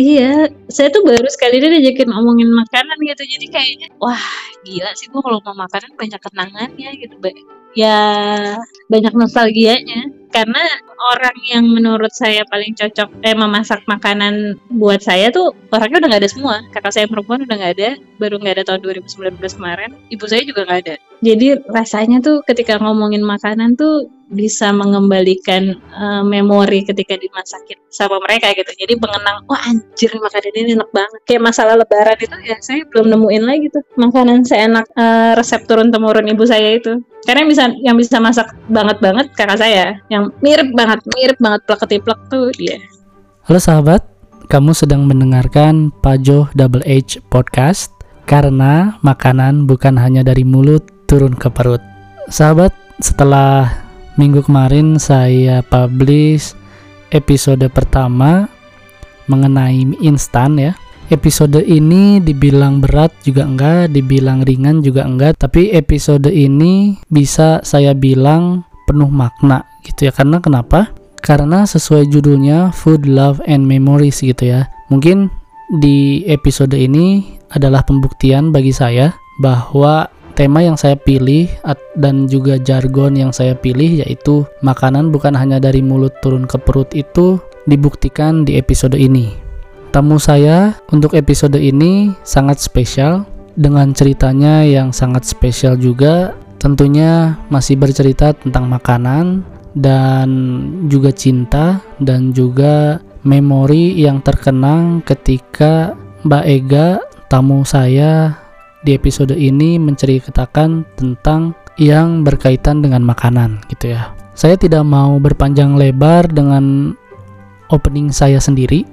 Iya, saya tuh baru sekali ini diajakin ngomongin makanan gitu, jadi kayaknya, wah gila sih gue kalau mau makanan banyak kenangannya gitu, Mbak. Ya banyak nostalgianya, karena orang yang menurut saya paling cocok eh memasak makanan buat saya tuh orangnya udah nggak ada semua. Kakak saya perempuan udah nggak ada, baru nggak ada tahun 2019 kemarin. Ibu saya juga nggak ada. Jadi rasanya tuh ketika ngomongin makanan tuh bisa mengembalikan uh, memori ketika dimasakin sama mereka gitu. Jadi mengenang, wah anjir makanan ini enak banget. Kayak masalah lebaran itu ya saya belum nemuin lagi tuh makanan seenak uh, resep turun temurun ibu saya itu. Karena yang bisa yang bisa masak banget banget kakak saya, yang mirip banget, mirip banget plek ketiplek tuh dia. Halo sahabat, kamu sedang mendengarkan Pajo Double H Podcast karena makanan bukan hanya dari mulut turun ke perut. Sahabat, setelah minggu kemarin saya publish episode pertama mengenai instan ya. Episode ini dibilang berat juga enggak, dibilang ringan juga enggak, tapi episode ini bisa saya bilang penuh makna gitu ya. Karena kenapa? Karena sesuai judulnya Food, Love and Memories gitu ya. Mungkin di episode ini adalah pembuktian bagi saya bahwa tema yang saya pilih dan juga jargon yang saya pilih yaitu makanan bukan hanya dari mulut turun ke perut itu dibuktikan di episode ini. Tamu saya untuk episode ini sangat spesial dengan ceritanya yang sangat spesial juga. Tentunya masih bercerita tentang makanan dan juga cinta dan juga memori yang terkenang ketika Mbak Ega tamu saya di episode ini menceritakan tentang yang berkaitan dengan makanan gitu ya. Saya tidak mau berpanjang lebar dengan opening saya sendiri.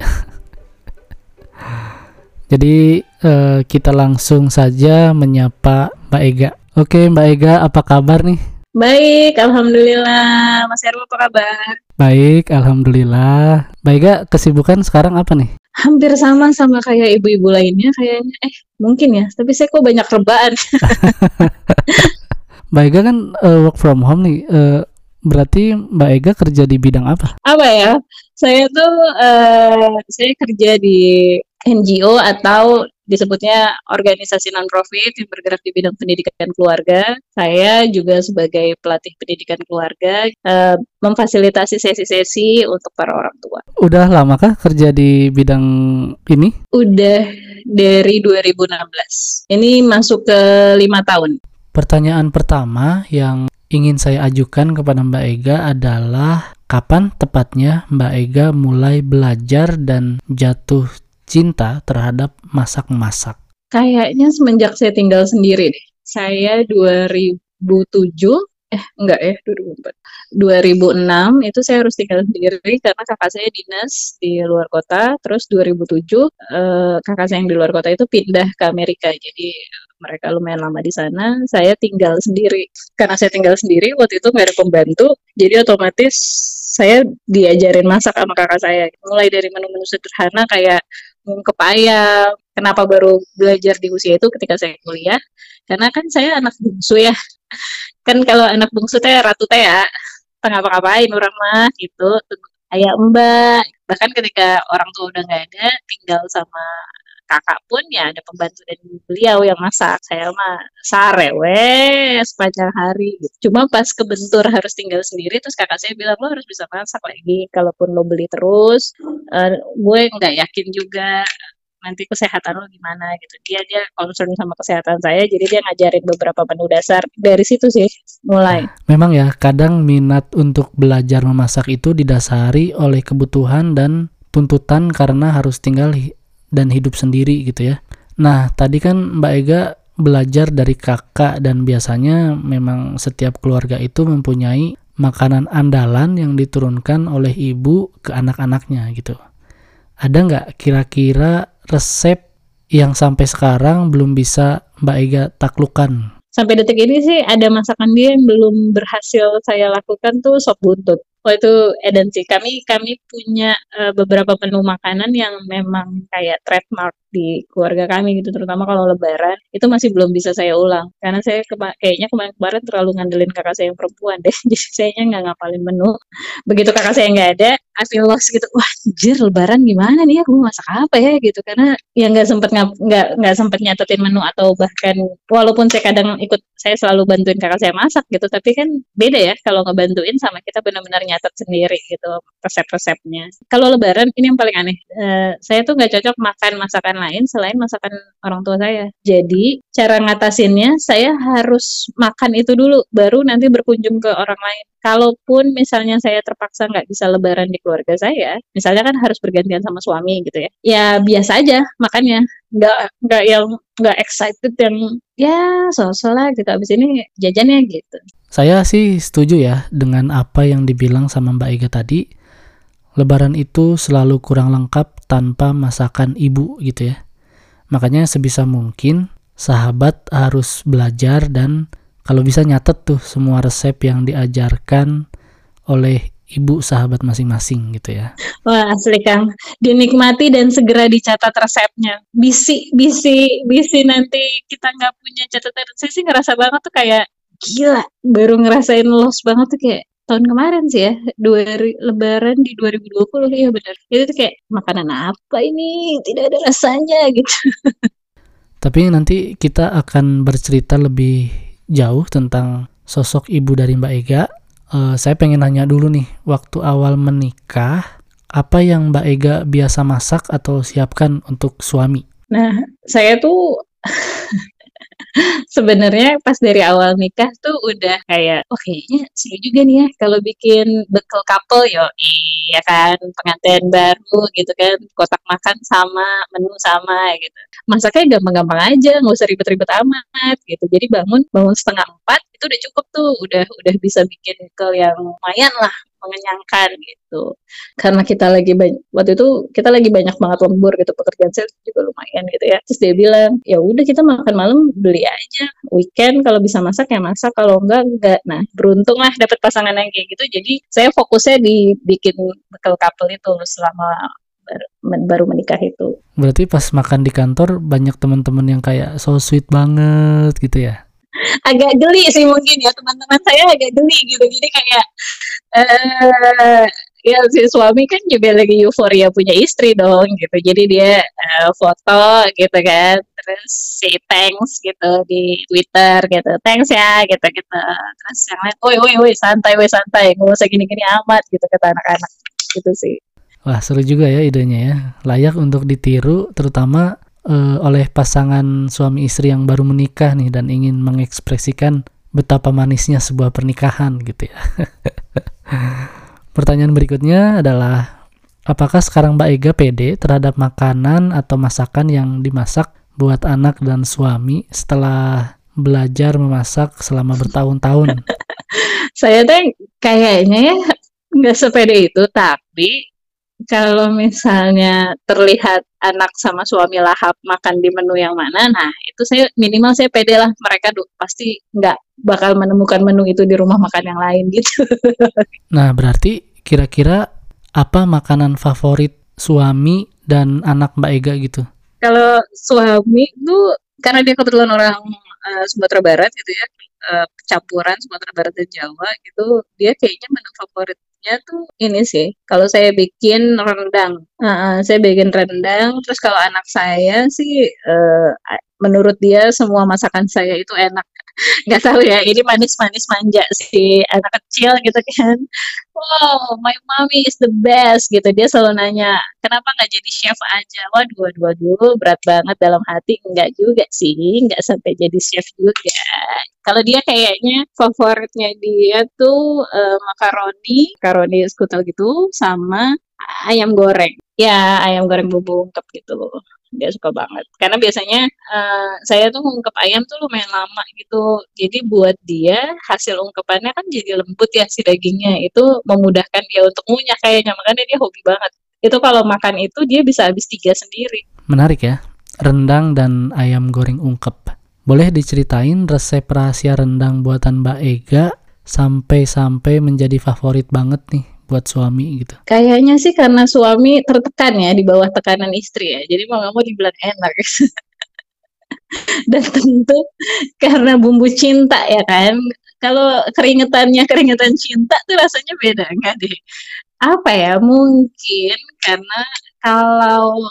Jadi uh, kita langsung saja menyapa Mbak Ega. Oke Mbak Ega, apa kabar nih? Baik, alhamdulillah. Mas Heru apa kabar? Baik, alhamdulillah. Mbak Ega, kesibukan sekarang apa nih? Hampir sama sama kayak ibu-ibu lainnya kayaknya eh mungkin ya tapi saya kok banyak rebahan Mbak Ega kan uh, work from home nih uh, berarti Mbak Ega kerja di bidang apa? Apa ya? Saya tuh uh, saya kerja di NGO atau disebutnya organisasi non-profit yang bergerak di bidang pendidikan keluarga. Saya juga sebagai pelatih pendidikan keluarga uh, memfasilitasi sesi-sesi untuk para orang tua. Udah lama kah kerja di bidang ini? Udah dari 2016. Ini masuk ke lima tahun. Pertanyaan pertama yang ingin saya ajukan kepada Mbak Ega adalah kapan tepatnya Mbak Ega mulai belajar dan jatuh cinta terhadap masak-masak? Kayaknya semenjak saya tinggal sendiri deh. Saya 2007 eh enggak ya 2004 2006 itu saya harus tinggal sendiri karena kakak saya dinas di luar kota. Terus 2007 eh, kakak saya yang di luar kota itu pindah ke Amerika. Jadi mereka lumayan lama di sana. Saya tinggal sendiri. Karena saya tinggal sendiri waktu itu nggak ada pembantu jadi otomatis saya diajarin masak sama kakak saya. Mulai dari menu-menu sederhana kayak kepayang. Kenapa baru belajar di usia itu ketika saya kuliah? Karena kan saya anak bungsu ya. Kan kalau anak bungsu teh ratu teh ya, tengah ngapain orang mah gitu. Ayah mbak. Bahkan ketika orang tua udah nggak ada, tinggal sama kakak pun ya ada pembantu dan beliau yang masak. Saya mah sare weh sepanjang hari gitu. cuma pas kebentur harus tinggal sendiri terus kakak saya bilang lo harus bisa masak lagi kalaupun lo beli terus. Uh, gue nggak yakin juga nanti kesehatan lo gimana gitu. Dia dia concern sama kesehatan saya jadi dia ngajarin beberapa menu dasar. Dari situ sih mulai. Memang ya kadang minat untuk belajar memasak itu didasari oleh kebutuhan dan tuntutan karena harus tinggal dan hidup sendiri gitu ya. Nah, tadi kan Mbak Ega belajar dari kakak dan biasanya memang setiap keluarga itu mempunyai makanan andalan yang diturunkan oleh ibu ke anak-anaknya gitu. Ada nggak kira-kira resep yang sampai sekarang belum bisa Mbak Ega taklukkan? Sampai detik ini sih ada masakan dia yang belum berhasil saya lakukan tuh sop buntut Oh itu Eden sih. Kami kami punya uh, beberapa menu makanan yang memang kayak trademark di keluarga kami gitu terutama kalau lebaran itu masih belum bisa saya ulang. Karena saya kema kayaknya kemarin-kemarin terlalu ngandelin kakak saya yang perempuan deh jadi saya nggak ngapalin menu. Begitu kakak saya nggak ada I feel gitu wah jir lebaran gimana nih? Gue masak apa ya? Gitu karena ya nggak sempet nggak nggak sempet nyatetin menu atau bahkan walaupun saya kadang ikut saya selalu bantuin kakak saya masak gitu tapi kan beda ya kalau ngebantuin sama kita benar-benar nyatet sendiri gitu resep-resepnya. Kalau lebaran ini yang paling aneh. Uh, saya tuh nggak cocok makan masakan lain selain masakan orang tua saya. Jadi cara ngatasinnya saya harus makan itu dulu baru nanti berkunjung ke orang lain. Kalaupun misalnya saya terpaksa nggak bisa lebaran di keluarga saya, misalnya kan harus bergantian sama suami gitu ya. Ya biasa aja makannya, nggak nggak yang nggak excited yang ya sosok lah gitu. Abis ini jajannya gitu. Saya sih setuju ya dengan apa yang dibilang sama Mbak Ega tadi. Lebaran itu selalu kurang lengkap tanpa masakan ibu gitu ya. Makanya sebisa mungkin sahabat harus belajar dan kalau bisa nyatet tuh semua resep yang diajarkan oleh ibu sahabat masing-masing gitu ya. Wah asli Kang, dinikmati dan segera dicatat resepnya. Bisi, bisi, bisi nanti kita nggak punya catatan. Saya sih ngerasa banget tuh kayak gila baru ngerasain loss banget tuh kayak tahun kemarin sih ya dua lebaran di 2020 ya benar itu tuh kayak makanan apa ini tidak ada rasanya gitu tapi nanti kita akan bercerita lebih jauh tentang sosok ibu dari Mbak Ega. Uh, saya pengen nanya dulu nih waktu awal menikah apa yang Mbak Ega biasa masak atau siapkan untuk suami? Nah saya tuh sebenarnya pas dari awal nikah tuh udah kayak oh kayaknya seru juga nih ya kalau bikin bekal couple yo iya kan pengantin baru gitu kan kotak makan sama menu sama gitu. Masaknya gampang-gampang aja nggak usah ribet-ribet amat gitu. Jadi bangun bangun setengah empat itu udah cukup tuh udah udah bisa bikin bekal yang lumayan lah mengenyangkan gitu. Karena kita lagi banyak waktu itu kita lagi banyak banget lembur gitu pekerjaan saya juga lumayan gitu ya. Terus dia bilang, "Ya udah kita makan malam beli aja. Weekend kalau bisa masak ya masak, kalau enggak enggak." Nah, beruntung lah dapat pasangan yang kayak gitu. Jadi saya fokusnya di bikin bekal couple itu selama baru menikah itu. Berarti pas makan di kantor banyak teman-teman yang kayak so sweet banget gitu ya? Agak geli sih mungkin ya teman-teman saya agak geli gitu. Jadi kayak uh, ya si suami kan juga lagi euforia punya istri dong gitu. Jadi dia uh, foto gitu kan terus si thanks gitu di Twitter gitu. Thanks ya gitu gitu. Terus yang lain woi woi woi santai woi santai. Nggak usah gini-gini amat gitu kata anak-anak. Gitu sih. Wah seru juga ya idenya ya. Layak untuk ditiru terutama uh, oleh pasangan suami istri yang baru menikah nih dan ingin mengekspresikan betapa manisnya sebuah pernikahan gitu ya. Pertanyaan berikutnya adalah apakah sekarang Mbak Ega pede terhadap makanan atau masakan yang dimasak buat anak dan suami setelah belajar memasak selama bertahun-tahun? Saya tuh kayaknya ya nggak sepede itu, tapi kalau misalnya terlihat anak sama suami lahap makan di menu yang mana, nah itu saya minimal saya pede lah mereka pasti nggak bakal menemukan menu itu di rumah makan yang lain gitu. Nah berarti kira-kira apa makanan favorit suami dan anak Mbak Ega gitu? Kalau suami itu karena dia kebetulan orang uh, Sumatera Barat gitu ya, uh, campuran Sumatera Barat dan Jawa gitu, dia kayaknya menu favorit bikinnya tuh ini sih, kalau saya bikin rendang, uh, saya bikin rendang, terus kalau anak saya sih, uh, menurut dia semua masakan saya itu enak. Nggak tahu ya, ini manis-manis manja sih, anak kecil gitu kan. Wow, my mommy is the best gitu. Dia selalu nanya, kenapa nggak jadi chef aja? Waduh, waduh, waduh, berat banget dalam hati. Enggak juga sih, nggak sampai jadi chef juga. Kalau dia kayaknya favoritnya dia tuh uh, makaroni, makaroni skutel gitu, sama ayam goreng. Ya, ayam goreng bumbu ungkep gitu dia suka banget. Karena biasanya uh, saya tuh ungkep ayam tuh lumayan lama gitu. Jadi buat dia hasil ungkepannya kan jadi lembut ya si dagingnya. Itu memudahkan dia untuk ngunyah kayaknya. Makanya dia hobi banget. Itu kalau makan itu dia bisa habis tiga sendiri. Menarik ya. Rendang dan ayam goreng ungkep. Boleh diceritain resep rahasia rendang buatan Mbak Ega sampai-sampai menjadi favorit banget nih buat suami gitu? Kayaknya sih karena suami tertekan ya di bawah tekanan istri ya. Jadi mau nggak mau dibilang enak. Dan tentu karena bumbu cinta ya kan. Kalau keringetannya keringetan cinta tuh rasanya beda enggak deh. Apa ya? Mungkin karena kalau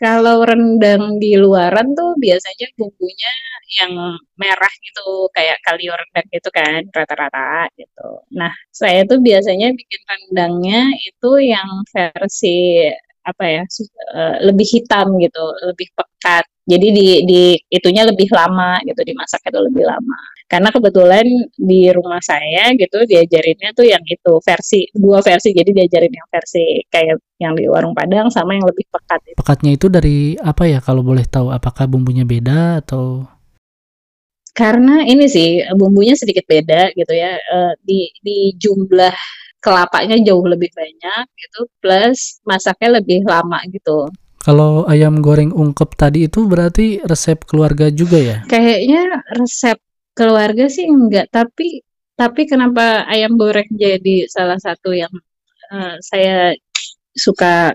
kalau rendang di luaran tuh biasanya bumbunya yang merah gitu kayak kalio rendang gitu kan rata-rata gitu. Nah saya tuh biasanya bikin rendangnya itu yang versi apa ya uh, lebih hitam gitu, lebih pekat. Jadi di, di itunya lebih lama gitu, dimasak itu lebih lama. Karena kebetulan di rumah saya gitu diajarinnya tuh yang itu versi dua versi. Jadi diajarin yang versi kayak yang di warung Padang sama yang lebih pekat. Itu. Pekatnya itu dari apa ya kalau boleh tahu? Apakah bumbunya beda atau karena ini sih bumbunya sedikit beda gitu ya uh, di di jumlah kelapanya jauh lebih banyak gitu plus masaknya lebih lama gitu kalau ayam goreng ungkep tadi itu berarti resep keluarga juga ya? Kayaknya resep keluarga sih enggak tapi tapi kenapa ayam goreng jadi salah satu yang uh, saya suka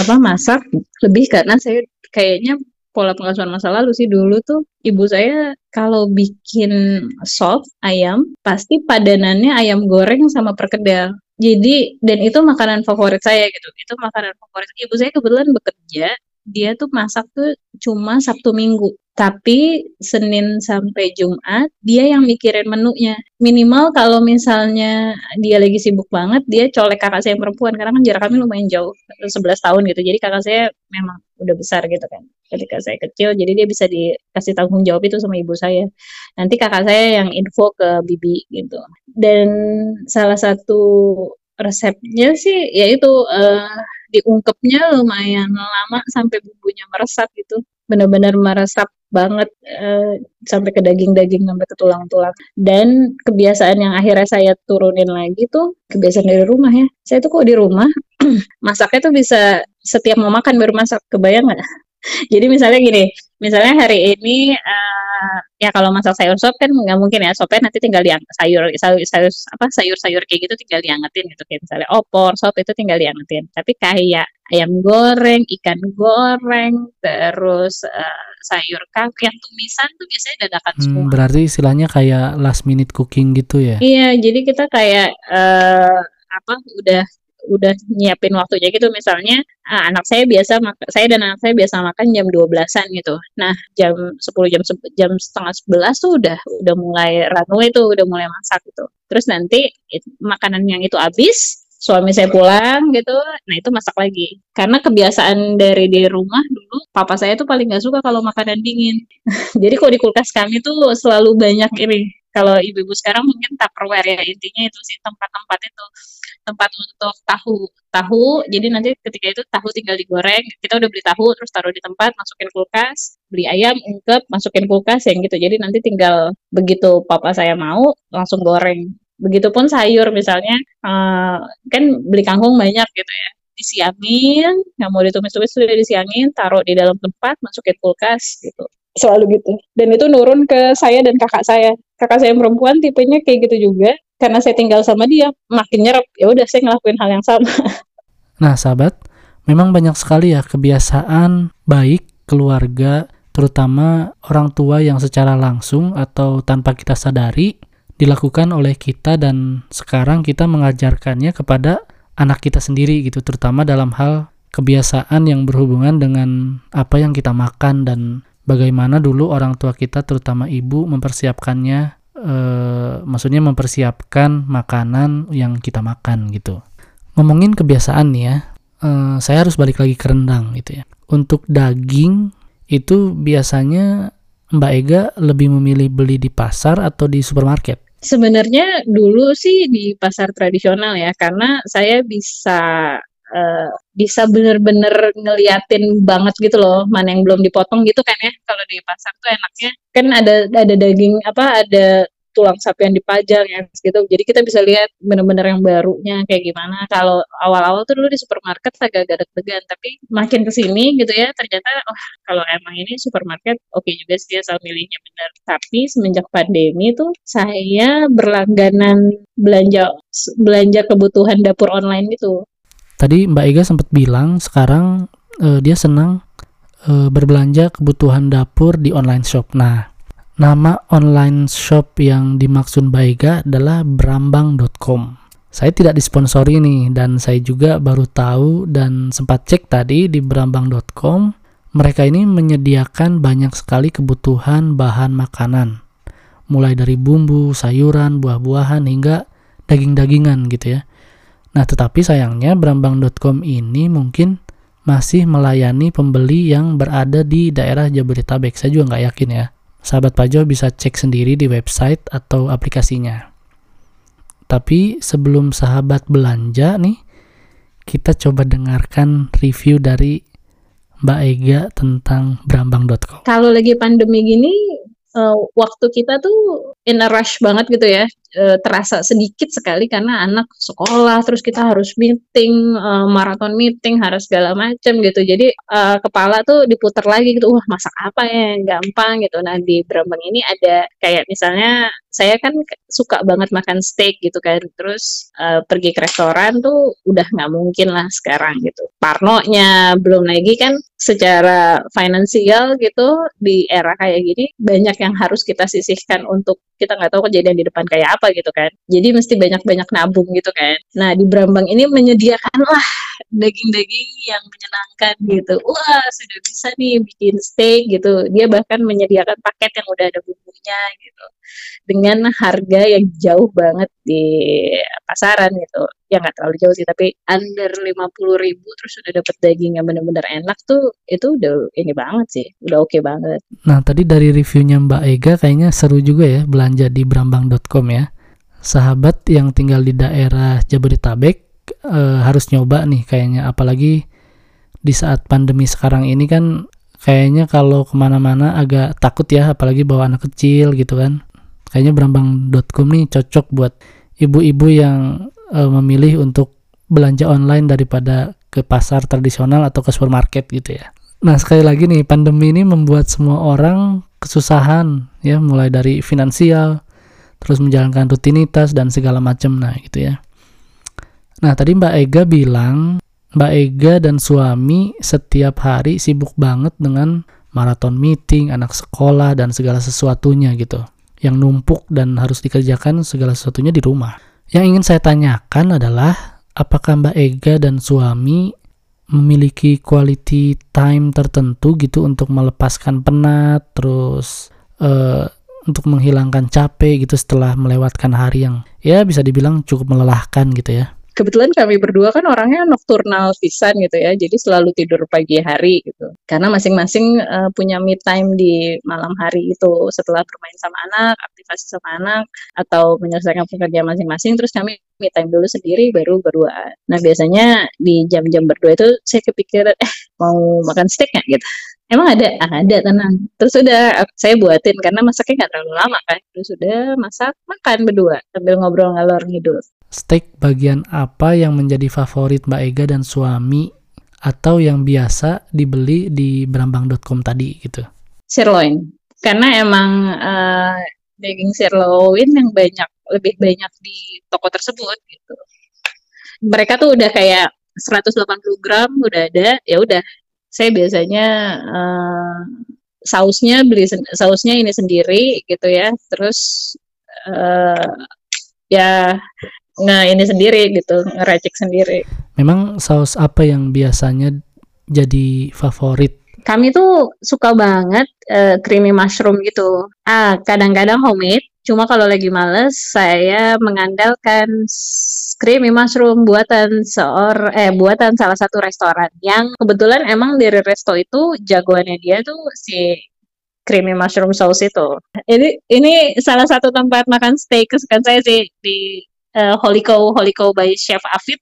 apa masak? Lebih karena saya kayaknya pola pengasuhan masa lalu sih. Dulu tuh ibu saya kalau bikin sop ayam pasti padanannya ayam goreng sama perkedel. Jadi dan itu makanan favorit saya gitu. Itu makanan favorit ibu saya kebetulan bekerja dia tuh masak tuh cuma Sabtu Minggu. Tapi Senin sampai Jumat dia yang mikirin menunya. Minimal kalau misalnya dia lagi sibuk banget, dia colek kakak saya yang perempuan karena kan jarak kami lumayan jauh, 11 tahun gitu. Jadi kakak saya memang udah besar gitu kan. Ketika saya kecil, jadi dia bisa dikasih tanggung jawab itu sama ibu saya. Nanti kakak saya yang info ke bibi gitu. Dan salah satu resepnya sih yaitu uh, diungkepnya lumayan lama sampai bumbunya meresap gitu. Benar-benar meresap banget uh, sampai ke daging-daging sampai ke tulang-tulang. Dan kebiasaan yang akhirnya saya turunin lagi tuh kebiasaan dari rumah ya. Saya tuh kok di rumah masaknya tuh bisa setiap mau makan baru masak. Kebayang nggak? Jadi misalnya gini misalnya hari ini uh, ya kalau masak sayur sop kan nggak mungkin ya sopnya nanti tinggal diang sayur sayur sayur apa sayur-sayur kayak gitu tinggal diangetin gitu. Kayak misalnya opor sop itu tinggal diangetin. Tapi kayak ayam goreng ikan goreng terus uh, sayur kaki yang tumisan tuh biasanya dadakan hmm, semua. berarti istilahnya kayak last minute cooking gitu ya? Iya jadi kita kayak uh, apa udah udah nyiapin waktunya gitu misalnya ah, anak saya biasa saya dan anak saya biasa makan jam 12-an gitu. Nah, jam 10 jam jam setengah 11 tuh udah udah mulai runway tuh udah mulai masak gitu. Terus nanti it, makanan yang itu habis suami saya pulang gitu, nah itu masak lagi. Karena kebiasaan dari di rumah dulu, papa saya tuh paling nggak suka kalau makanan dingin. Jadi kalau di kulkas kami tuh selalu banyak ini. Kalau ibu-ibu sekarang mungkin tupperware ya intinya itu sih tempat-tempat itu tempat untuk tahu tahu. Jadi nanti ketika itu tahu tinggal digoreng kita udah beli tahu terus taruh di tempat masukin kulkas beli ayam ungkep masukin kulkas yang gitu. Jadi nanti tinggal begitu papa saya mau langsung goreng. Begitupun sayur misalnya uh, kan beli kangkung banyak gitu ya. Disiangin nggak mau ditumis-tumis sudah disiangin taruh di dalam tempat masukin kulkas gitu. Selalu gitu. Dan itu nurun ke saya dan kakak saya kakak saya yang perempuan tipenya kayak gitu juga. Karena saya tinggal sama dia makin nyerap. Ya udah saya ngelakuin hal yang sama. Nah sahabat memang banyak sekali ya kebiasaan baik keluarga terutama orang tua yang secara langsung atau tanpa kita sadari dilakukan oleh kita dan sekarang kita mengajarkannya kepada anak kita sendiri gitu terutama dalam hal kebiasaan yang berhubungan dengan apa yang kita makan dan bagaimana dulu orang tua kita terutama ibu mempersiapkannya uh, maksudnya mempersiapkan makanan yang kita makan gitu. Ngomongin kebiasaan nih ya, uh, saya harus balik lagi ke rendang gitu ya. Untuk daging itu biasanya Mbak Ega lebih memilih beli di pasar atau di supermarket? Sebenarnya dulu sih di pasar tradisional ya, karena saya bisa uh, bisa bener-bener ngeliatin banget gitu loh mana yang belum dipotong gitu kan ya kalau di pasar tuh enaknya kan ada ada daging apa ada tulang sapi yang dipajang ya gitu. Jadi kita bisa lihat bener-bener yang barunya kayak gimana. Kalau awal-awal tuh dulu di supermarket agak-agak deg-degan, tapi makin ke sini gitu ya ternyata oh kalau emang ini supermarket oke okay juga sih asal milihnya benar. Tapi semenjak pandemi tuh saya berlangganan belanja belanja kebutuhan dapur online itu. Tadi Mbak Ega sempat bilang sekarang uh, dia senang uh, berbelanja kebutuhan dapur di online shop. Nah, Nama online shop yang dimaksud Baiga adalah brambang.com. Saya tidak disponsori nih dan saya juga baru tahu dan sempat cek tadi di brambang.com mereka ini menyediakan banyak sekali kebutuhan bahan makanan. Mulai dari bumbu, sayuran, buah-buahan hingga daging-dagingan gitu ya. Nah, tetapi sayangnya brambang.com ini mungkin masih melayani pembeli yang berada di daerah Jabodetabek. Saya juga nggak yakin ya sahabat Pajo bisa cek sendiri di website atau aplikasinya. Tapi sebelum sahabat belanja nih, kita coba dengarkan review dari Mbak Ega tentang brambang.com. Kalau lagi pandemi gini, uh, waktu kita tuh in a rush banget gitu ya uh, terasa sedikit sekali karena anak sekolah terus kita harus meeting uh, maraton meeting harus segala macam gitu. Jadi uh, kepala tuh diputar lagi gitu wah masak apa ya? Gampang gitu. Nah di Brambang ini ada kayak misalnya saya kan suka banget makan steak gitu kan. Terus uh, pergi ke restoran tuh udah nggak mungkin lah sekarang gitu. Parnonya belum lagi kan secara finansial gitu di era kayak gini banyak yang harus kita sisihkan untuk kita nggak tahu kejadian di depan kayak apa gitu kan. Jadi mesti banyak-banyak nabung gitu kan. Nah di Brambang ini menyediakan lah daging-daging yang menyenangkan gitu. Wah sudah bisa nih bikin steak gitu. Dia bahkan menyediakan paket yang udah ada bumbunya gitu. Dengan harga yang jauh banget di pasaran gitu. Ya nggak terlalu jauh sih tapi under lima puluh ribu terus udah dapet daging yang bener-bener enak tuh itu udah ini banget sih. Udah oke okay banget. Nah tadi dari reviewnya Mbak Ega kayaknya seru juga ya belanja di brambang.com ya. Sahabat yang tinggal di daerah Jabodetabek eh, harus nyoba nih kayaknya apalagi di saat pandemi sekarang ini kan kayaknya kalau ke mana-mana agak takut ya apalagi bawa anak kecil gitu kan kayaknya brambang.com nih cocok buat ibu-ibu yang uh, memilih untuk belanja online daripada ke pasar tradisional atau ke supermarket gitu ya. Nah, sekali lagi nih, pandemi ini membuat semua orang kesusahan ya, mulai dari finansial, terus menjalankan rutinitas dan segala macam nah gitu ya. Nah, tadi Mbak Ega bilang Mbak Ega dan suami setiap hari sibuk banget dengan maraton meeting, anak sekolah dan segala sesuatunya gitu yang numpuk dan harus dikerjakan segala sesuatunya di rumah. Yang ingin saya tanyakan adalah apakah Mbak Ega dan suami memiliki quality time tertentu gitu untuk melepaskan penat, terus uh, untuk menghilangkan capek gitu setelah melewatkan hari yang ya bisa dibilang cukup melelahkan gitu ya kebetulan kami berdua kan orangnya nocturnal pisan gitu ya, jadi selalu tidur pagi hari gitu. Karena masing-masing uh, punya me time di malam hari itu setelah bermain sama anak, aktivasi sama anak, atau menyelesaikan pekerjaan masing-masing, terus kami me time dulu sendiri baru berdua. Nah biasanya di jam-jam berdua itu saya kepikiran, eh mau makan steak nggak gitu. Emang ada? Ah, ada, tenang. Terus udah saya buatin karena masaknya nggak terlalu lama kan. Terus udah masak, makan berdua sambil ngobrol ngalor ngidul steak bagian apa yang menjadi favorit Mbak Ega dan suami atau yang biasa dibeli di berambang.com tadi gitu? Sirloin. Karena emang uh, daging sirloin yang banyak lebih banyak di toko tersebut gitu. Mereka tuh udah kayak 180 gram udah ada, ya udah. Saya biasanya uh, sausnya beli sausnya ini sendiri gitu ya. Terus uh, ya nah ini sendiri gitu ngeracik sendiri memang saus apa yang biasanya jadi favorit kami tuh suka banget uh, creamy mushroom gitu ah kadang-kadang homemade cuma kalau lagi males saya mengandalkan creamy mushroom buatan seor eh buatan salah satu restoran yang kebetulan emang dari resto itu jagoannya dia tuh si creamy mushroom sauce itu. Ini ini salah satu tempat makan steak kesukaan saya sih di uh, Holiko Holiko by Chef Afid.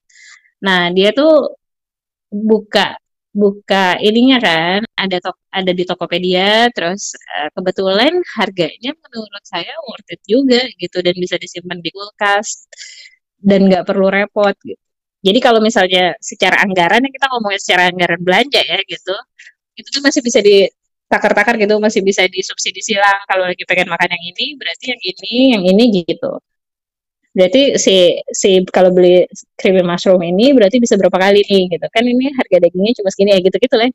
Nah, dia tuh buka buka ininya kan ada tok ada di Tokopedia terus uh, kebetulan harganya menurut saya worth it juga gitu dan bisa disimpan di kulkas dan nggak perlu repot gitu. Jadi kalau misalnya secara anggaran ya kita ngomongin secara anggaran belanja ya gitu, itu tuh masih bisa ditakar-takar gitu, masih bisa disubsidi silang. Kalau lagi pengen makan yang ini, berarti yang ini, yang ini gitu. Berarti si si kalau beli creamy mushroom ini berarti bisa berapa kali nih gitu kan ini harga dagingnya cuma segini ya gitu-gitu lah.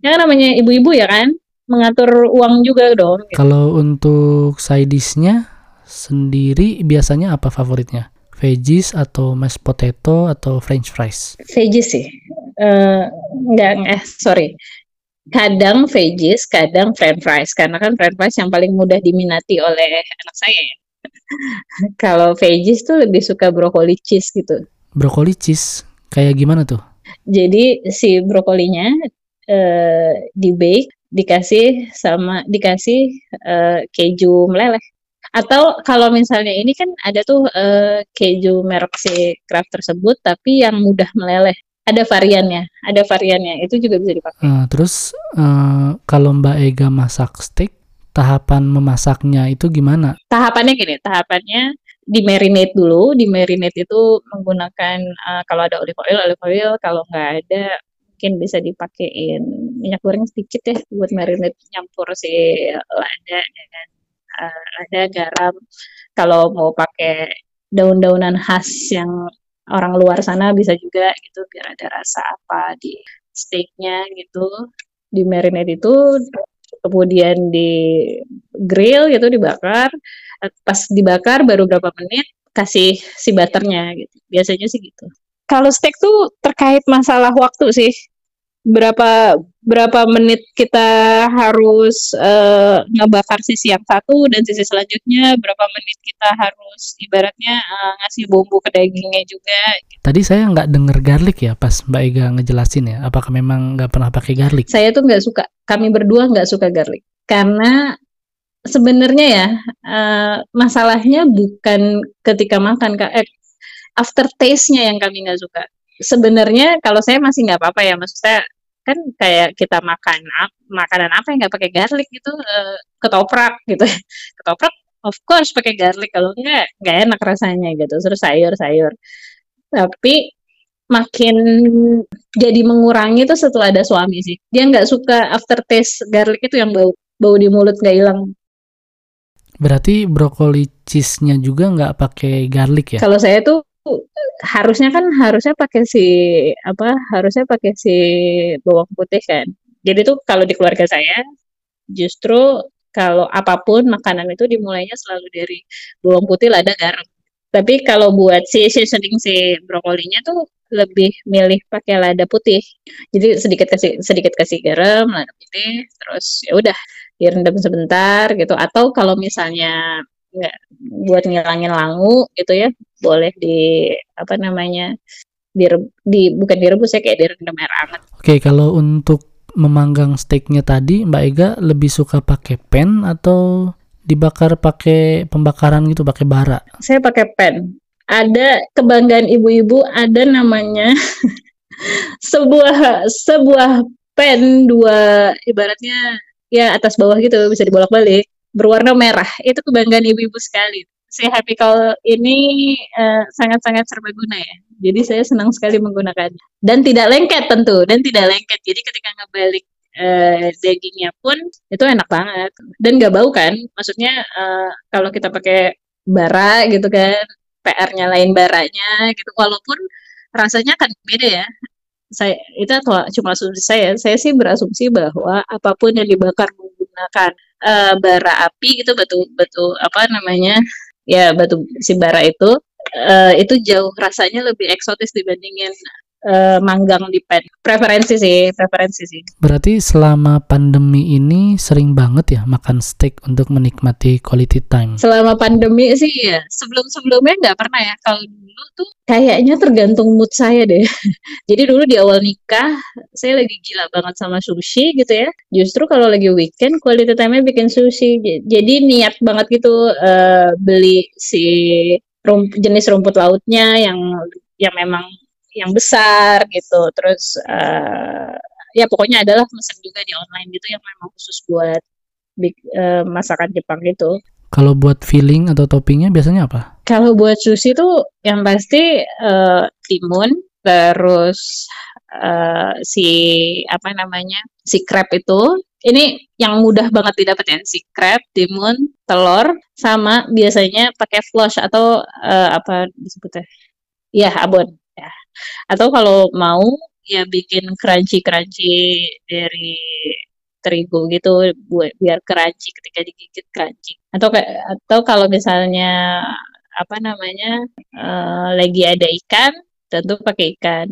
Ya namanya ibu-ibu ya kan mengatur uang juga dong. Gitu. Kalau untuk side dishnya sendiri biasanya apa favoritnya? Veggies atau mashed potato atau french fries? Veggies sih. Uh, enggak, eh sorry. Kadang veggies, kadang french fries. Karena kan french fries yang paling mudah diminati oleh anak saya ya kalau veggies tuh lebih suka brokoli cheese gitu. Brokoli cheese kayak gimana tuh? Jadi si brokolinya uh, di bake dikasih sama dikasih uh, keju meleleh. Atau kalau misalnya ini kan ada tuh uh, keju merek si Kraft tersebut tapi yang mudah meleleh. Ada variannya, ada variannya. Itu juga bisa dipakai. Uh, terus uh, kalau Mbak Ega masak steak tahapan memasaknya itu gimana? Tahapannya gini, tahapannya di marinate dulu. Di marinate itu menggunakan uh, kalau ada olive oil, olive oil. Kalau nggak ada, mungkin bisa dipakein minyak goreng sedikit ya buat marinate nyampur si lada dengan uh, lada, garam. Kalau mau pakai daun-daunan khas yang orang luar sana bisa juga gitu biar ada rasa apa di steaknya gitu di marinate itu kemudian di grill gitu dibakar pas dibakar baru berapa menit kasih si butternya gitu biasanya sih gitu kalau steak tuh terkait masalah waktu sih berapa berapa menit kita harus uh, ngebakar sisi yang satu dan sisi selanjutnya berapa menit kita harus ibaratnya uh, ngasih bumbu ke dagingnya juga. Gitu. Tadi saya nggak denger garlic ya pas Mbak Ega ngejelasin ya. Apakah memang nggak pernah pakai garlic? Saya tuh nggak suka. Kami berdua nggak suka garlic. Karena sebenarnya ya uh, masalahnya bukan ketika makan kak. Eh, after taste-nya yang kami nggak suka. Sebenarnya kalau saya masih nggak apa-apa ya maksudnya kan kayak kita makan makanan apa yang nggak pakai garlic gitu uh, ketoprak gitu. Ketoprak of course pakai garlic kalau enggak nggak enak rasanya gitu terus sayur-sayur. Tapi makin jadi mengurangi itu setelah ada suami sih. Dia nggak suka aftertaste garlic itu yang bau bau di mulut nggak hilang. Berarti brokoli cheese-nya juga nggak pakai garlic ya? Kalau saya tuh harusnya kan harusnya pakai si apa harusnya pakai si bawang putih kan. Jadi tuh kalau di keluarga saya justru kalau apa pun makanan itu dimulainya selalu dari bawang putih lada garam tapi kalau buat si seasoning si brokolinya tuh lebih milih pakai lada putih jadi sedikit kasih sedikit kasih garam lada putih terus ya udah direndam sebentar gitu atau kalau misalnya nggak buat ngilangin langu gitu ya boleh di apa namanya di, di bukan direbus ya kayak direndam air hangat. Oke kalau untuk memanggang steaknya tadi Mbak Ega lebih suka pakai pen atau dibakar pakai pembakaran gitu pakai bara? Saya pakai pen. Ada kebanggaan ibu-ibu ada namanya sebuah sebuah pen dua ibaratnya ya atas bawah gitu bisa dibolak-balik berwarna merah. Itu kebanggaan ibu-ibu sekali. Si Happy Call ini uh, sangat-sangat serbaguna ya. Jadi saya senang sekali menggunakannya. Dan tidak lengket tentu, dan tidak lengket. Jadi ketika ngebalik uh, dagingnya pun itu enak banget. Dan gak bau kan? Maksudnya uh, kalau kita pakai bara gitu kan, PR-nya lain baranya gitu. Walaupun rasanya kan beda ya saya itu cuma asumsi saya. Saya sih berasumsi bahwa apa pun yang dibakar menggunakan uh, bara api gitu batu batu apa namanya ya batu si bara itu uh, itu jauh rasanya lebih eksotis dibandingin uh, manggang di pen. Preferensi sih, preferensi sih. Berarti selama pandemi ini sering banget ya makan steak untuk menikmati quality time? Selama pandemi sih ya, sebelum-sebelumnya nggak pernah ya. Kalau dulu tuh kayaknya tergantung mood saya deh. Jadi dulu di awal nikah, saya lagi gila banget sama sushi gitu ya. Justru kalau lagi weekend, quality time-nya bikin sushi. Jadi niat banget gitu uh, beli si rump jenis rumput lautnya yang yang memang yang besar gitu terus uh, ya pokoknya adalah pesan juga di online gitu yang memang khusus buat uh, masakan Jepang gitu. Kalau buat filling atau toppingnya biasanya apa? Kalau buat sushi tuh yang pasti uh, timun, terus uh, si apa namanya si crab itu ini yang mudah banget didapetin si crab, timun, telur, sama biasanya pakai floss atau uh, apa disebutnya? Ya abon. Atau kalau mau ya bikin crunchy crunchy dari terigu gitu buat biar crunchy ketika digigit crunchy. Atau kayak atau kalau misalnya apa namanya uh, lagi ada ikan tentu pakai ikan.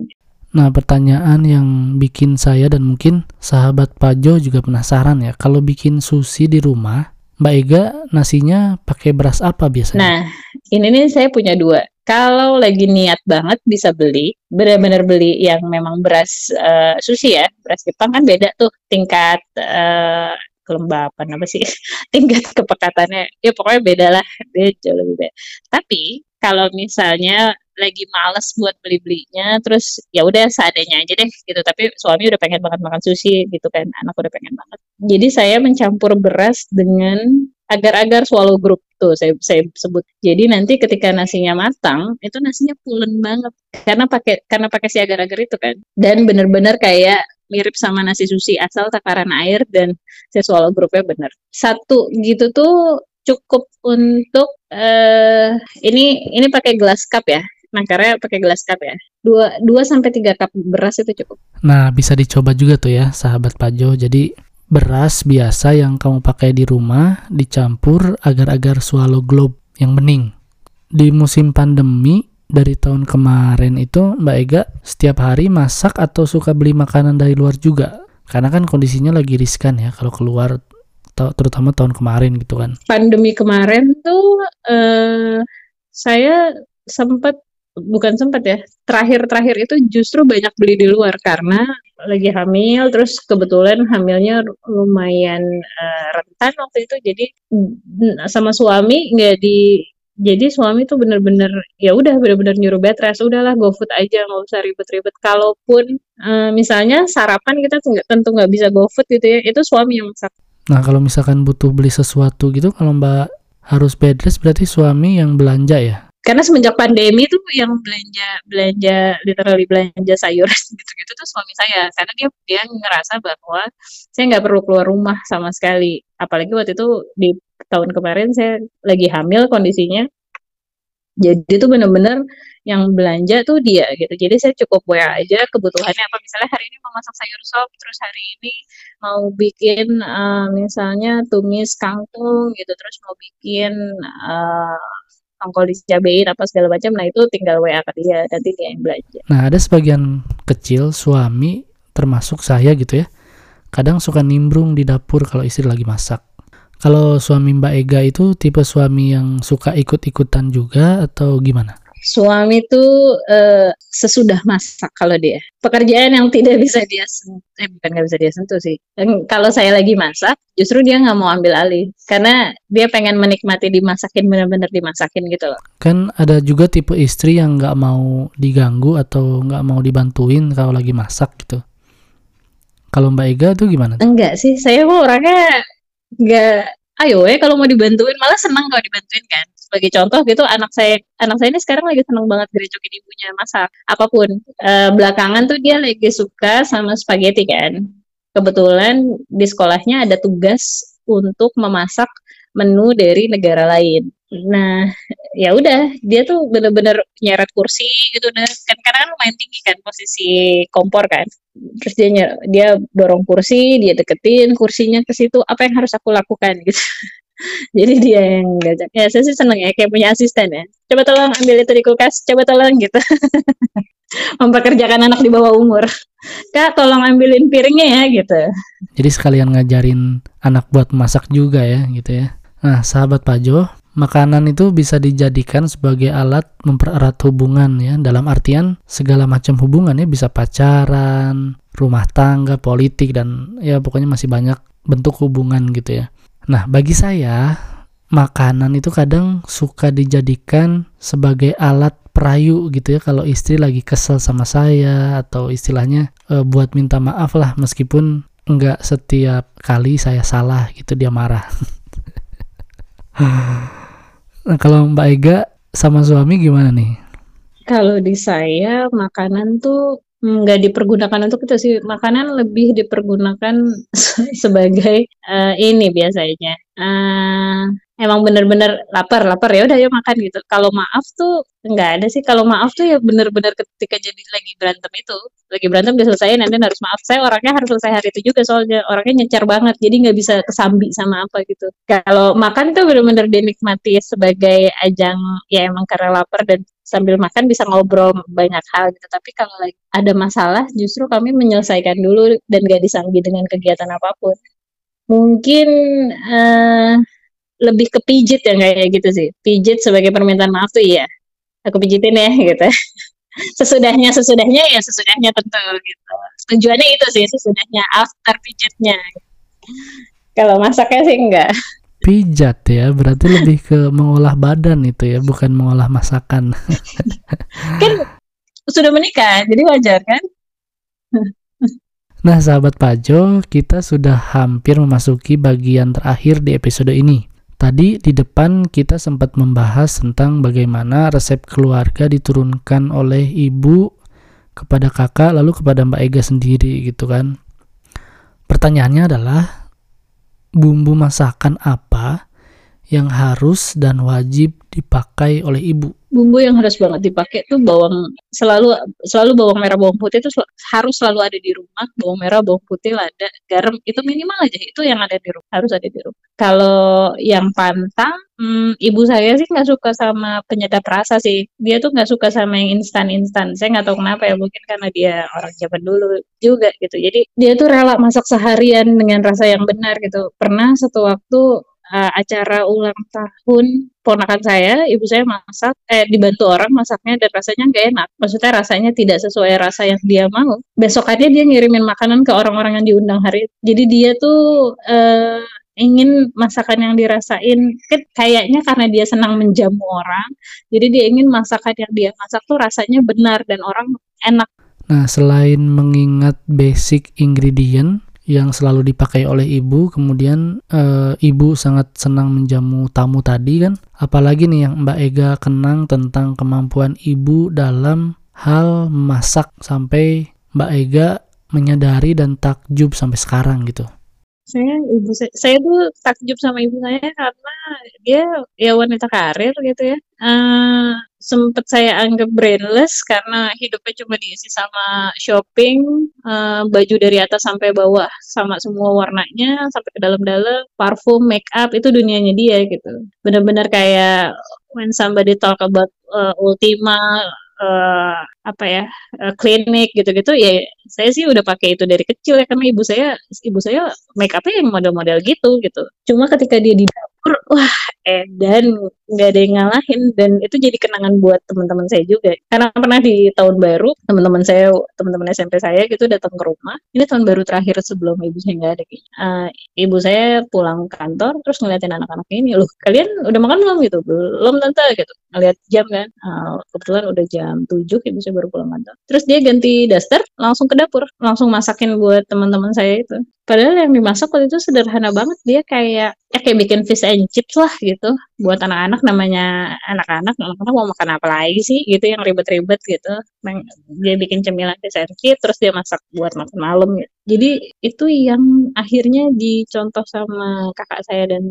Nah, pertanyaan yang bikin saya dan mungkin sahabat Pajo juga penasaran ya, kalau bikin sushi di rumah, Mbak Ega nasinya pakai beras apa biasanya? Nah, ini nih saya punya dua kalau lagi niat banget bisa beli benar-benar beli yang memang beras uh, sushi ya beras Jepang kan beda tuh tingkat uh, kelembapan apa sih? Tingkat kepekatannya. Ya pokoknya beda lah dia jauh lebih beda. Tapi kalau misalnya lagi males buat beli belinya terus ya udah seadanya aja deh gitu. Tapi suami udah pengen banget makan sushi gitu kan anak udah pengen banget. Jadi saya mencampur beras dengan agar-agar swallow group tuh saya saya sebut. Jadi nanti ketika nasinya matang itu nasinya pulen banget karena pakai karena pakai si agar-agar itu kan. Dan bener-bener kayak mirip sama nasi sushi asal takaran air dan saya swallow groupnya bener. Satu gitu tuh cukup untuk uh, ini ini pakai gelas cup ya. Karena pakai gelas cup ya. Dua, dua sampai tiga cup beras itu cukup. Nah, bisa dicoba juga tuh ya, sahabat Pajo. Jadi beras biasa yang kamu pakai di rumah dicampur agar-agar swallow globe yang bening. Di musim pandemi dari tahun kemarin itu Mbak Ega setiap hari masak atau suka beli makanan dari luar juga? Karena kan kondisinya lagi riskan ya kalau keluar terutama tahun kemarin gitu kan. Pandemi kemarin tuh uh, saya sempat bukan sempat ya. Terakhir-terakhir itu justru banyak beli di luar karena lagi hamil terus kebetulan hamilnya lumayan uh, rentan waktu itu. Jadi sama suami nggak di jadi suami tuh bener-bener ya udah bener-bener nyuruh bed rest. Udahlah go food aja nggak usah ribet-ribet. Kalaupun uh, misalnya sarapan kita tentu nggak bisa go food gitu ya itu suami yang masak. Nah kalau misalkan butuh beli sesuatu gitu kalau mbak harus bed rest berarti suami yang belanja ya karena semenjak pandemi tuh yang belanja belanja literally belanja sayur gitu-gitu tuh suami saya. Karena dia dia ngerasa bahwa saya nggak perlu keluar rumah sama sekali. Apalagi waktu itu di tahun kemarin saya lagi hamil kondisinya. Jadi itu bener-bener yang belanja tuh dia gitu. Jadi saya cukup WA aja kebutuhannya. Apa misalnya hari ini mau masak sayur sop terus hari ini mau bikin uh, misalnya tumis kangkung gitu terus mau bikin uh, tongkol dicabein apa segala macam nah itu tinggal WA ke dia nanti dia yang belanja nah ada sebagian kecil suami termasuk saya gitu ya kadang suka nimbrung di dapur kalau istri lagi masak kalau suami Mbak Ega itu tipe suami yang suka ikut-ikutan juga atau gimana? Suami tuh uh, sesudah masak kalau dia. Pekerjaan yang tidak bisa dia eh bukan nggak bisa dia sentuh sih. Dan kalau saya lagi masak justru dia nggak mau ambil alih. Karena dia pengen menikmati dimasakin benar-benar dimasakin gitu loh. Kan ada juga tipe istri yang nggak mau diganggu atau nggak mau dibantuin kalau lagi masak gitu. Kalau Mbak Ega tuh gimana? Enggak sih, saya kok orangnya nggak ayo ya kalau mau dibantuin. Malah senang kalau dibantuin kan sebagai contoh gitu anak saya anak saya ini sekarang lagi seneng banget gerejokin ibunya masak apa pun. E, belakangan tuh dia lagi suka sama spaghetti kan. Kebetulan di sekolahnya ada tugas untuk memasak menu dari negara lain. Nah ya udah dia tuh bener-bener nyeret kursi gitu dan kan karena lumayan tinggi kan posisi kompor kan. Terus dia dia dorong kursi dia deketin kursinya ke situ apa yang harus aku lakukan gitu jadi dia yang ngajak ya saya sih seneng ya kayak punya asisten ya. Coba tolong ambil itu di kulkas coba tolong gitu. Mempekerjakan anak di bawah umur. Kak tolong ambilin piringnya ya gitu. Jadi sekalian ngajarin anak buat masak juga ya gitu ya. Nah sahabat Pajo Makanan itu bisa dijadikan sebagai alat mempererat hubungan ya. Dalam artian segala macam hubungan ya. Bisa pacaran, rumah tangga, politik dan ya pokoknya masih banyak bentuk hubungan gitu ya. Nah, bagi saya makanan itu kadang suka dijadikan sebagai alat perayu gitu ya kalau istri lagi kesel sama saya atau istilahnya uh, buat minta maaf lah meskipun nggak setiap kali saya salah gitu dia marah. nah kalau Mbak Ega sama suami gimana nih? Kalau di saya makanan tuh nggak dipergunakan untuk itu sih. Makanan lebih dipergunakan sebagai uh, ini biasanya. Uh, emang bener-bener lapar lapar ya udah ya makan gitu kalau maaf tuh nggak ada sih kalau maaf tuh ya bener-bener ketika jadi lagi berantem itu lagi berantem udah selesai nanti harus maaf saya orangnya harus selesai hari itu juga soalnya orangnya nyecar banget jadi nggak bisa kesambi sama apa gitu kalau makan tuh bener-bener dinikmati sebagai ajang ya emang karena lapar dan sambil makan bisa ngobrol banyak hal gitu. Tapi kalau lagi ada masalah justru kami menyelesaikan dulu dan gak disambi dengan kegiatan apa pun. Mungkin uh, lebih ke pijit ya kayak gitu sih. Pijit sebagai permintaan maaf tuh iya. Aku pijitin ya gitu. sesudahnya sesudahnya ya sesudahnya tentu gitu. Tujuannya itu sih sesudahnya after pijitnya. Kalau masaknya sih enggak pijat ya berarti lebih ke mengolah badan itu ya bukan mengolah masakan kan sudah menikah jadi wajar kan nah sahabat Pajo kita sudah hampir memasuki bagian terakhir di episode ini Tadi di depan kita sempat membahas tentang bagaimana resep keluarga diturunkan oleh ibu kepada kakak lalu kepada Mbak Ega sendiri gitu kan. Pertanyaannya adalah bumbu masakan apa yang harus dan wajib dipakai oleh ibu? Bumbu yang harus banget dipakai tuh bawang selalu selalu bawang merah bawang putih itu harus selalu ada di rumah. Bawang merah bawang putih lada garam itu minimal aja itu yang ada di rumah harus ada di rumah. Kalau yang pantang hmm, ibu saya sih nggak suka sama penyedap rasa sih. Dia tuh nggak suka sama yang instan instan saya nggak tahu kenapa ya mungkin karena dia orang zaman dulu juga gitu. Jadi dia tuh rela masak seharian dengan rasa yang benar gitu. Pernah satu waktu uh, acara ulang tahun ponakan saya, ibu saya masak, eh dibantu orang masaknya dan rasanya nggak enak. Maksudnya rasanya tidak sesuai rasa yang dia mau. Besokannya dia ngirimin makanan ke orang-orang yang diundang hari. Jadi dia tuh uh, ingin masakan yang dirasain kan kayaknya karena dia senang menjamu orang jadi dia ingin masakan yang dia masak tuh rasanya benar dan orang enak nah selain mengingat basic ingredient yang selalu dipakai oleh ibu kemudian e, ibu sangat senang menjamu tamu tadi kan? Apalagi nih yang Mbak Ega kenang tentang kemampuan ibu dalam hal masak sampai Mbak Ega menyadari dan takjub sampai sekarang gitu. Saya ibu saya, saya tuh takjub sama ibu saya karena dia ya wanita karir gitu ya. Uh, sempet saya anggap brainless karena hidupnya cuma diisi sama shopping, uh, baju dari atas sampai bawah sama semua warnanya sampai ke dalam-dalam, parfum, make up itu dunianya dia gitu. Benar-benar kayak when somebody talk about uh, Ultima uh, apa ya uh, klinik gitu-gitu ya saya sih udah pakai itu dari kecil ya karena ibu saya ibu saya make upnya yang model-model gitu gitu cuma ketika dia di dapur wah eh dan nggak ada yang ngalahin. Dan itu jadi kenangan buat teman-teman saya juga. Karena pernah di tahun baru teman-teman saya teman-teman SMP saya gitu datang ke rumah. Ini tahun baru terakhir sebelum ibu saya nggak ada. Uh, ibu saya pulang kantor terus ngeliatin anak-anak ini loh kalian udah makan belum? Gitu. Belum tante gitu. Ngeliat jam kan. Uh, kebetulan udah jam 7 ibu saya baru pulang kantor. Terus dia ganti daster langsung ke dapur. Langsung masakin buat teman-teman saya itu padahal yang dimasak waktu itu sederhana banget. Dia kayak ya kayak bikin fish and chips lah gitu. Buat anak-anak namanya anak-anak. Anak-anak mau makan apa lagi sih? Gitu yang ribet-ribet gitu. Dia bikin cemilan fish and chips terus dia masak buat makan malam gitu. Jadi itu yang akhirnya dicontoh sama kakak saya dan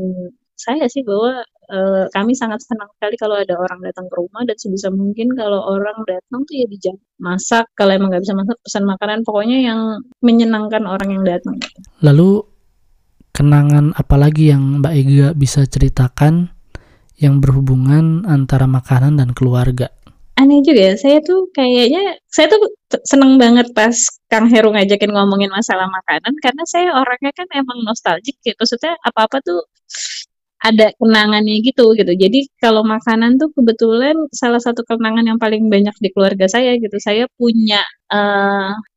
saya sih bahwa uh, kami sangat senang sekali kalau ada orang datang ke rumah dan sebisa mungkin kalau orang datang tuh ya dijam masak kalau emang nggak bisa masak pesan makanan pokoknya yang menyenangkan orang yang datang. Lalu kenangan apalagi yang Mbak Ega bisa ceritakan yang berhubungan antara makanan dan keluarga? Aneh juga ya, saya tuh kayaknya, saya tuh seneng banget pas Kang Heru ngajakin ngomongin masalah makanan, karena saya orangnya kan emang nostalgic gitu, maksudnya apa-apa tuh ada kenangannya gitu gitu. Jadi kalau makanan tuh kebetulan salah satu kenangan yang paling banyak di keluarga saya gitu. Saya punya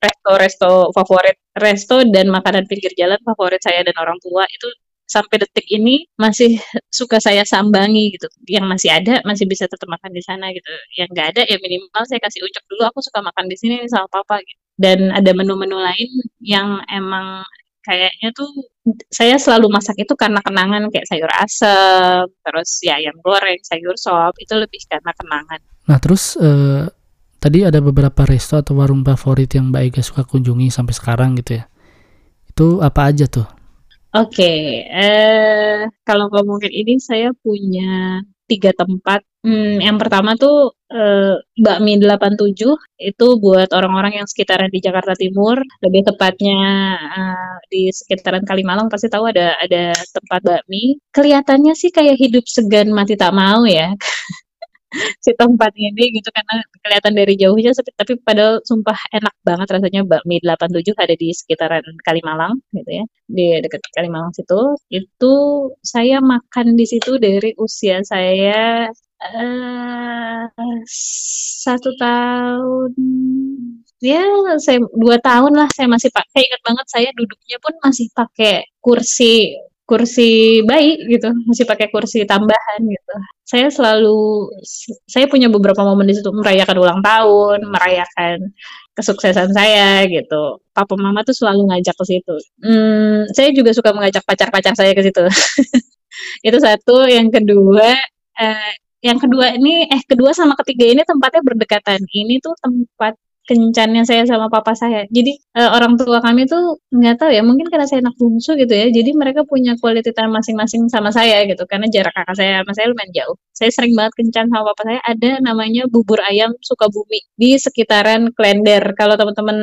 resto-resto uh, favorit, resto dan makanan pinggir jalan favorit saya dan orang tua itu sampai detik ini masih suka saya sambangi gitu. Yang masih ada masih bisa tetap makan di sana gitu. Yang nggak ada ya minimal saya kasih ucap dulu aku suka makan di sini sama papa gitu. Dan ada menu-menu lain yang emang kayaknya tuh saya selalu masak itu karena kenangan kayak sayur asem, terus ya ayam goreng, sayur sop itu lebih karena kenangan. Nah terus uh, tadi ada beberapa resto atau warung favorit yang Mbak Ega suka kunjungi sampai sekarang gitu ya. Itu apa aja tuh? Oke, eh kalau ngomongin ini saya punya tiga tempat. Hmm, yang pertama tuh eh, Bakmi 87 itu buat orang-orang yang sekitaran di Jakarta Timur, lebih tepatnya eh, di sekitaran Kalimalang pasti tahu ada ada tempat bakmi. Kelihatannya sih kayak hidup segan mati tak mau ya. si tempat ini gitu karena kelihatan dari jauhnya tapi padahal sumpah enak banget rasanya bakmi 87 ada di sekitaran Kalimalang gitu ya di dekat Kalimalang situ. Itu saya makan di situ dari usia saya uh, satu tahun ya saya dua tahun lah saya masih pakai ingat banget saya duduknya pun masih pakai kursi kursi bayi gitu, masih pakai kursi tambahan gitu. Saya selalu saya punya beberapa momen di situ merayakan ulang tahun, merayakan kesuksesan saya gitu. Papa mama tuh selalu ngajak ke situ. Hmm, saya juga suka mengajak pacar-pacar saya ke situ. itu satu, yang kedua eh, yang kedua ini eh kedua sama ketiga ini tempatnya berdekatan. Ini tuh tempat kencannya saya sama papa saya. Jadi uh, orang tua kami tuh nggak tahu ya, mungkin karena saya anak bungsu gitu ya. Jadi mereka punya quality time masing-masing sama saya gitu. Karena jarak kakak saya sama saya lumayan jauh. Saya sering banget kencan sama papa saya. Ada namanya bubur ayam Sukabumi di sekitaran Klender. Kalau teman-teman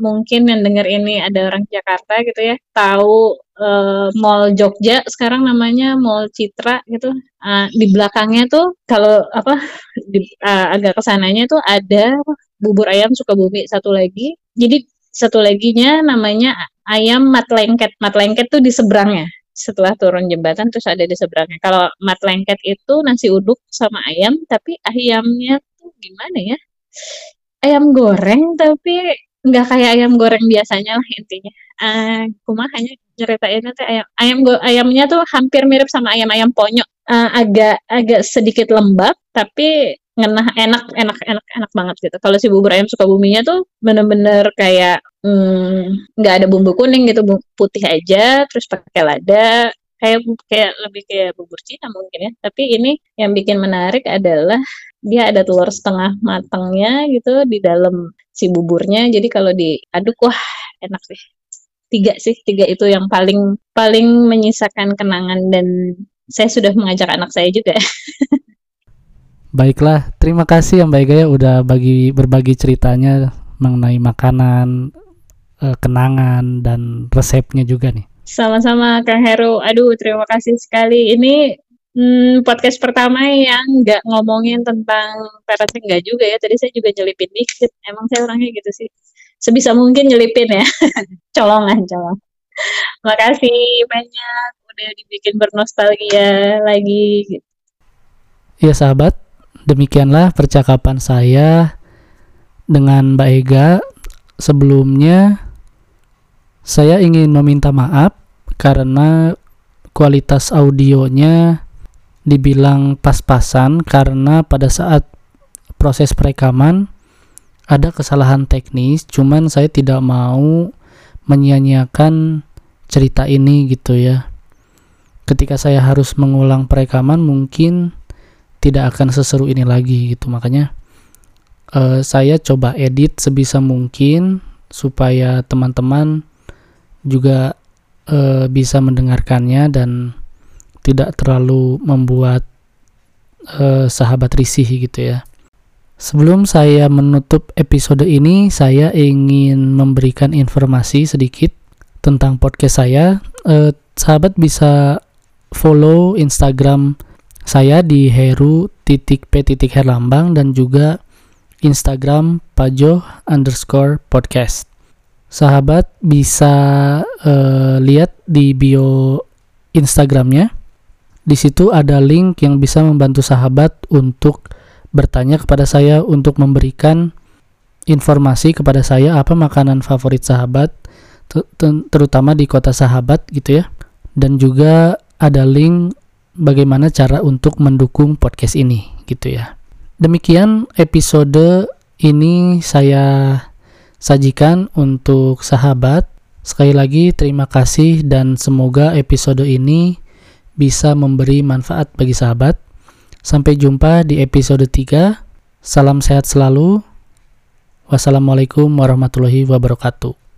mungkin yang dengar ini ada orang Jakarta gitu ya, tahu uh, Mall Jogja sekarang namanya Mall Citra gitu. Uh, di belakangnya tuh kalau apa di, uh, agak ke sananya tuh ada bubur ayam Sukabumi satu lagi. Jadi satu laginya namanya ayam mat lengket. Mat lengket tuh di seberangnya. Setelah turun jembatan terus ada di seberangnya. Kalau mat lengket itu nasi uduk sama ayam, tapi ayamnya tuh gimana ya? Ayam goreng tapi nggak kayak ayam goreng biasanya lah intinya. Uh, kumah hanya ceritainnya tuh ayam ayam ayamnya tuh hampir mirip sama ayam ayam ponyok. Uh, agak agak sedikit lembab tapi ngenah enak enak enak enak banget gitu. Kalau si bubur ayam suka buminya tuh bener-bener kayak hmm, nggak hmm, ada bumbu kuning gitu, putih aja, terus pakai lada, kayak kayak lebih kayak bubur Cina mungkin ya. Tapi ini yang bikin menarik adalah dia ada telur setengah matangnya gitu di dalam si buburnya. Jadi kalau diaduk wah enak sih. Tiga sih, tiga itu yang paling paling menyisakan kenangan dan saya sudah mengajak anak saya juga. Baiklah, terima kasih ya Mbak Ega ya udah bagi berbagi ceritanya mengenai makanan, eh, kenangan dan resepnya juga nih. Sama-sama Kang Heru. Aduh, terima kasih sekali. Ini hmm, podcast pertama yang nggak ngomongin tentang parenting nggak juga ya. Tadi saya juga nyelipin dikit. Emang saya orangnya gitu sih. Sebisa mungkin nyelipin ya. colongan, colong. Makasih banyak udah dibikin bernostalgia lagi. Iya sahabat, demikianlah percakapan saya dengan Mbak Ega. Sebelumnya, saya ingin meminta maaf karena kualitas audionya dibilang pas-pasan karena pada saat proses perekaman ada kesalahan teknis, cuman saya tidak mau menyia-nyiakan cerita ini gitu ya. Ketika saya harus mengulang perekaman mungkin tidak akan seseru ini lagi gitu makanya uh, saya coba edit sebisa mungkin supaya teman-teman juga uh, bisa mendengarkannya dan tidak terlalu membuat uh, sahabat risih gitu ya. Sebelum saya menutup episode ini, saya ingin memberikan informasi sedikit tentang podcast saya. Uh, sahabat bisa follow Instagram saya di heru titik p titik herlambang dan juga Instagram pajo underscore podcast. Sahabat bisa uh, lihat di bio Instagramnya. Di situ ada link yang bisa membantu sahabat untuk bertanya kepada saya untuk memberikan informasi kepada saya apa makanan favorit sahabat terutama di kota sahabat gitu ya dan juga ada link bagaimana cara untuk mendukung podcast ini gitu ya. Demikian episode ini saya sajikan untuk sahabat. Sekali lagi terima kasih dan semoga episode ini bisa memberi manfaat bagi sahabat. Sampai jumpa di episode 3. Salam sehat selalu. Wassalamualaikum warahmatullahi wabarakatuh.